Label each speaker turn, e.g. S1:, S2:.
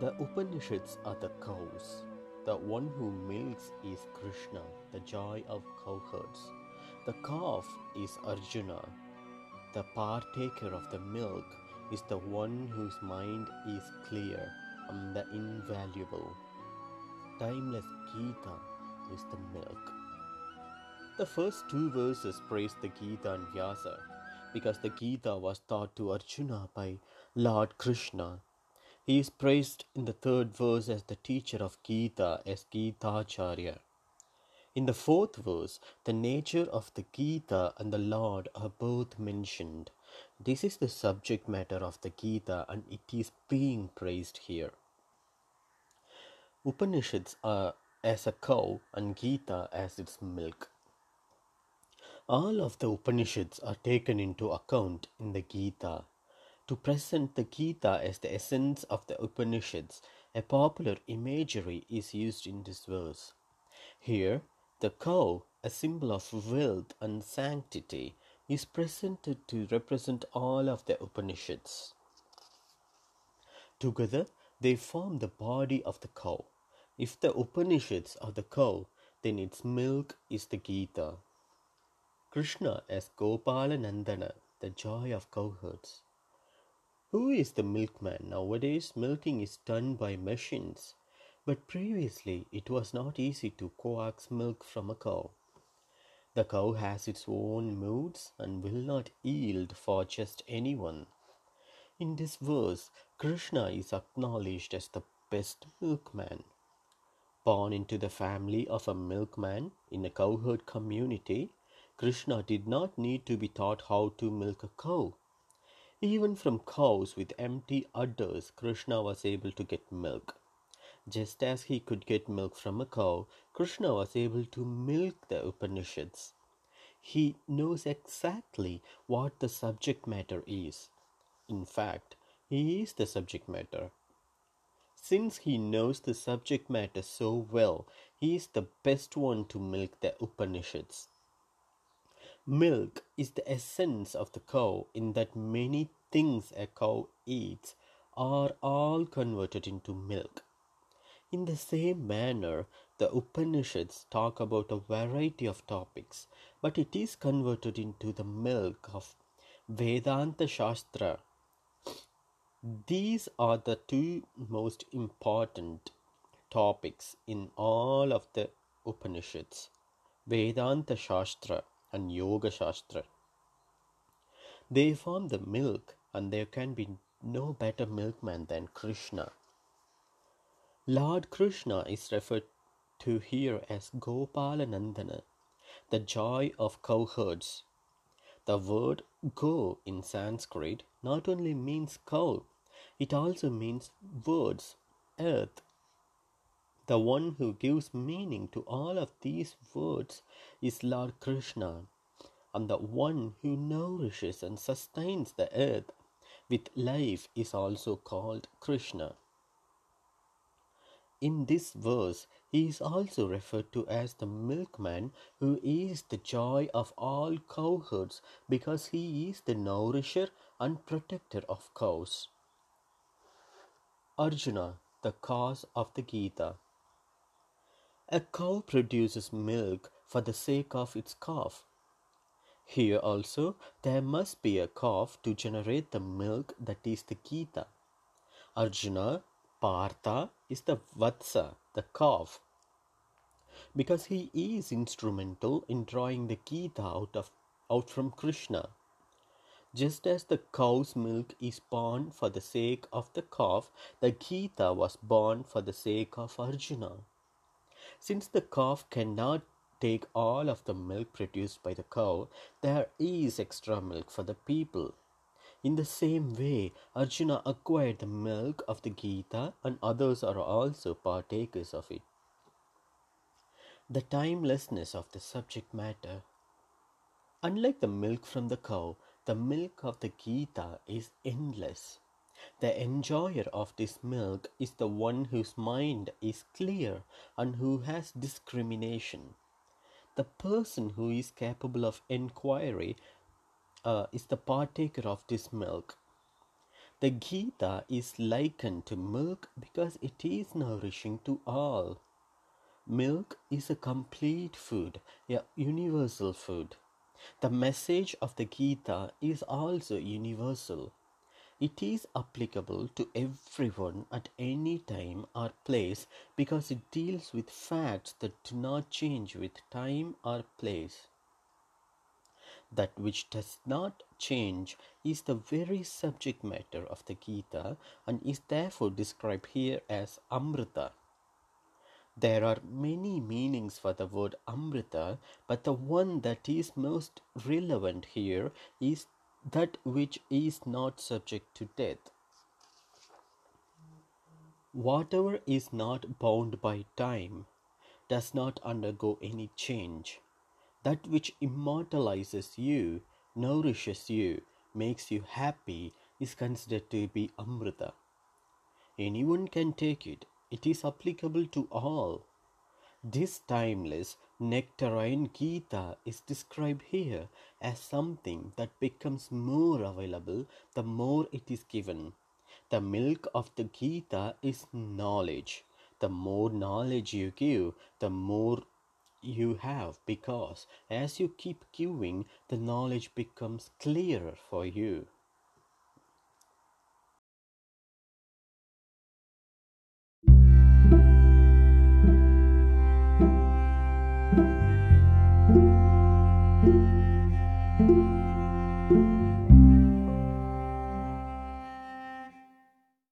S1: The Upanishads are the cows. The one who milks is Krishna, the joy of cowherds. The calf is Arjuna. The partaker of the milk is the one whose mind is clear and the invaluable. Timeless Gita is the milk. The first two verses praise the Gita and Vyasa because the Gita was taught to Arjuna by Lord Krishna. He is praised in the third verse as the teacher of Gita as Gitacharya. In the fourth verse, the nature of the Gita and the Lord are both mentioned. This is the subject matter of the Gita and it is being praised here. Upanishads are as a cow and Gita as its milk. All of the Upanishads are taken into account in the Gita. To present the Gita as the essence of the Upanishads, a popular imagery is used in this verse. Here, the cow, a symbol of wealth and sanctity, is presented to represent all of the Upanishads. Together, they form the body of the cow. If the Upanishads are the cow, then its milk is the Gita. Krishna as Gopala Nandana, the joy of cowherds. Who is the milkman? Nowadays, milking is done by machines, but previously it was not easy to coax milk from a cow. The cow has its own moods and will not yield for just anyone. In this verse, Krishna is acknowledged as the best milkman. Born into the family of a milkman in a cowherd community, Krishna did not need to be taught how to milk a cow. Even from cows with empty udders, Krishna was able to get milk. Just as he could get milk from a cow, Krishna was able to milk the Upanishads. He knows exactly what the subject matter is. In fact, he is the subject matter. Since he knows the subject matter so well, he is the best one to milk the Upanishads. Milk is the essence of the cow in that many things a cow eats are all converted into milk. In the same manner, the Upanishads talk about a variety of topics, but it is converted into the milk of Vedanta Shastra. These are the two most important topics in all of the Upanishads Vedanta Shastra and Yoga Shastra. They form the milk, and there can be no better milkman than Krishna. Lord Krishna is referred to here as Gopalanandana, the joy of cowherds. The word go in Sanskrit not only means cow, it also means words, earth. The one who gives meaning to all of these words is Lord Krishna, and the one who nourishes and sustains the earth with life is also called Krishna. In this verse, he is also referred to as the milkman who is the joy of all cowherds because he is the nourisher and protector of cows. Arjuna, the cause of the Gita. A cow produces milk for the sake of its calf. Here also, there must be a calf to generate the milk that is the Gita. Arjuna, Partha, is the Vatsa, the calf, because he is instrumental in drawing the Gita out, of, out from Krishna. Just as the cow's milk is born for the sake of the calf, the Gita was born for the sake of Arjuna. Since the calf cannot take all of the milk produced by the cow, there is extra milk for the people. In the same way, Arjuna acquired the milk of the Gita, and others are also partakers of it. The timelessness of the subject matter. Unlike the milk from the cow, the milk of the Gita is endless. The enjoyer of this milk is the one whose mind is clear and who has discrimination. The person who is capable of inquiry uh, is the partaker of this milk. The Gita is likened to milk because it is nourishing to all. Milk is a complete food, a universal food. The message of the Gita is also universal. It is applicable to everyone at any time or place because it deals with facts that do not change with time or place. That which does not change is the very subject matter of the Gita and is therefore described here as Amrita. There are many meanings for the word Amrita, but the one that is most relevant here is that which is not subject to death. Whatever is not bound by time does not undergo any change. That which immortalizes you, nourishes you, makes you happy is considered to be Amrita. Anyone can take it, it is applicable to all. This timeless nectarine Gita is described here as something that becomes more available the more it is given. The milk of the Gita is knowledge. The more knowledge you give, the more you have because as you keep giving, the knowledge becomes clearer for you.